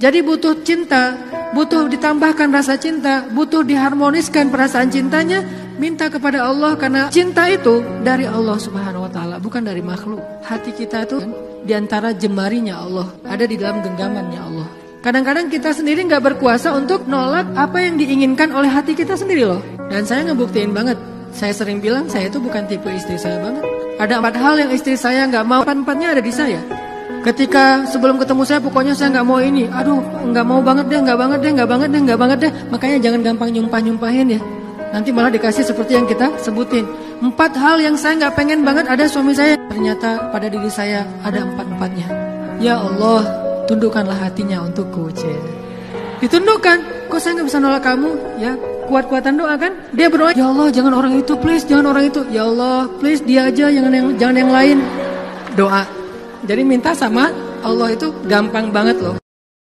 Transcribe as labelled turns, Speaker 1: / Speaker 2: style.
Speaker 1: Jadi butuh cinta, butuh ditambahkan rasa cinta, butuh diharmoniskan perasaan cintanya, minta kepada Allah karena cinta itu dari Allah Subhanahu wa taala, bukan dari makhluk. Hati kita itu di antara jemarinya Allah, ada di dalam genggamannya Allah. Kadang-kadang kita sendiri nggak berkuasa untuk nolak apa yang diinginkan oleh hati kita sendiri loh. Dan saya ngebuktiin banget. Saya sering bilang saya itu bukan tipe istri saya banget. Ada empat hal yang istri saya nggak mau, empat-empatnya ada di saya. Ketika sebelum ketemu saya pokoknya saya nggak mau ini. Aduh nggak mau banget deh, nggak banget deh, nggak banget deh, nggak banget deh. Makanya jangan gampang nyumpah-nyumpahin ya. Nanti malah dikasih seperti yang kita sebutin. Empat hal yang saya nggak pengen banget ada suami saya. Ternyata pada diri saya ada empat-empatnya. Ya Allah, tundukkanlah hatinya untukku. C. Ditundukkan. Kok saya nggak bisa nolak kamu? Ya, kuat-kuatan doa kan? Dia berdoa, ya Allah jangan orang itu please, jangan orang itu. Ya Allah, please dia aja, jangan yang jangan yang lain. Doa. Jadi minta sama Allah itu gampang banget loh.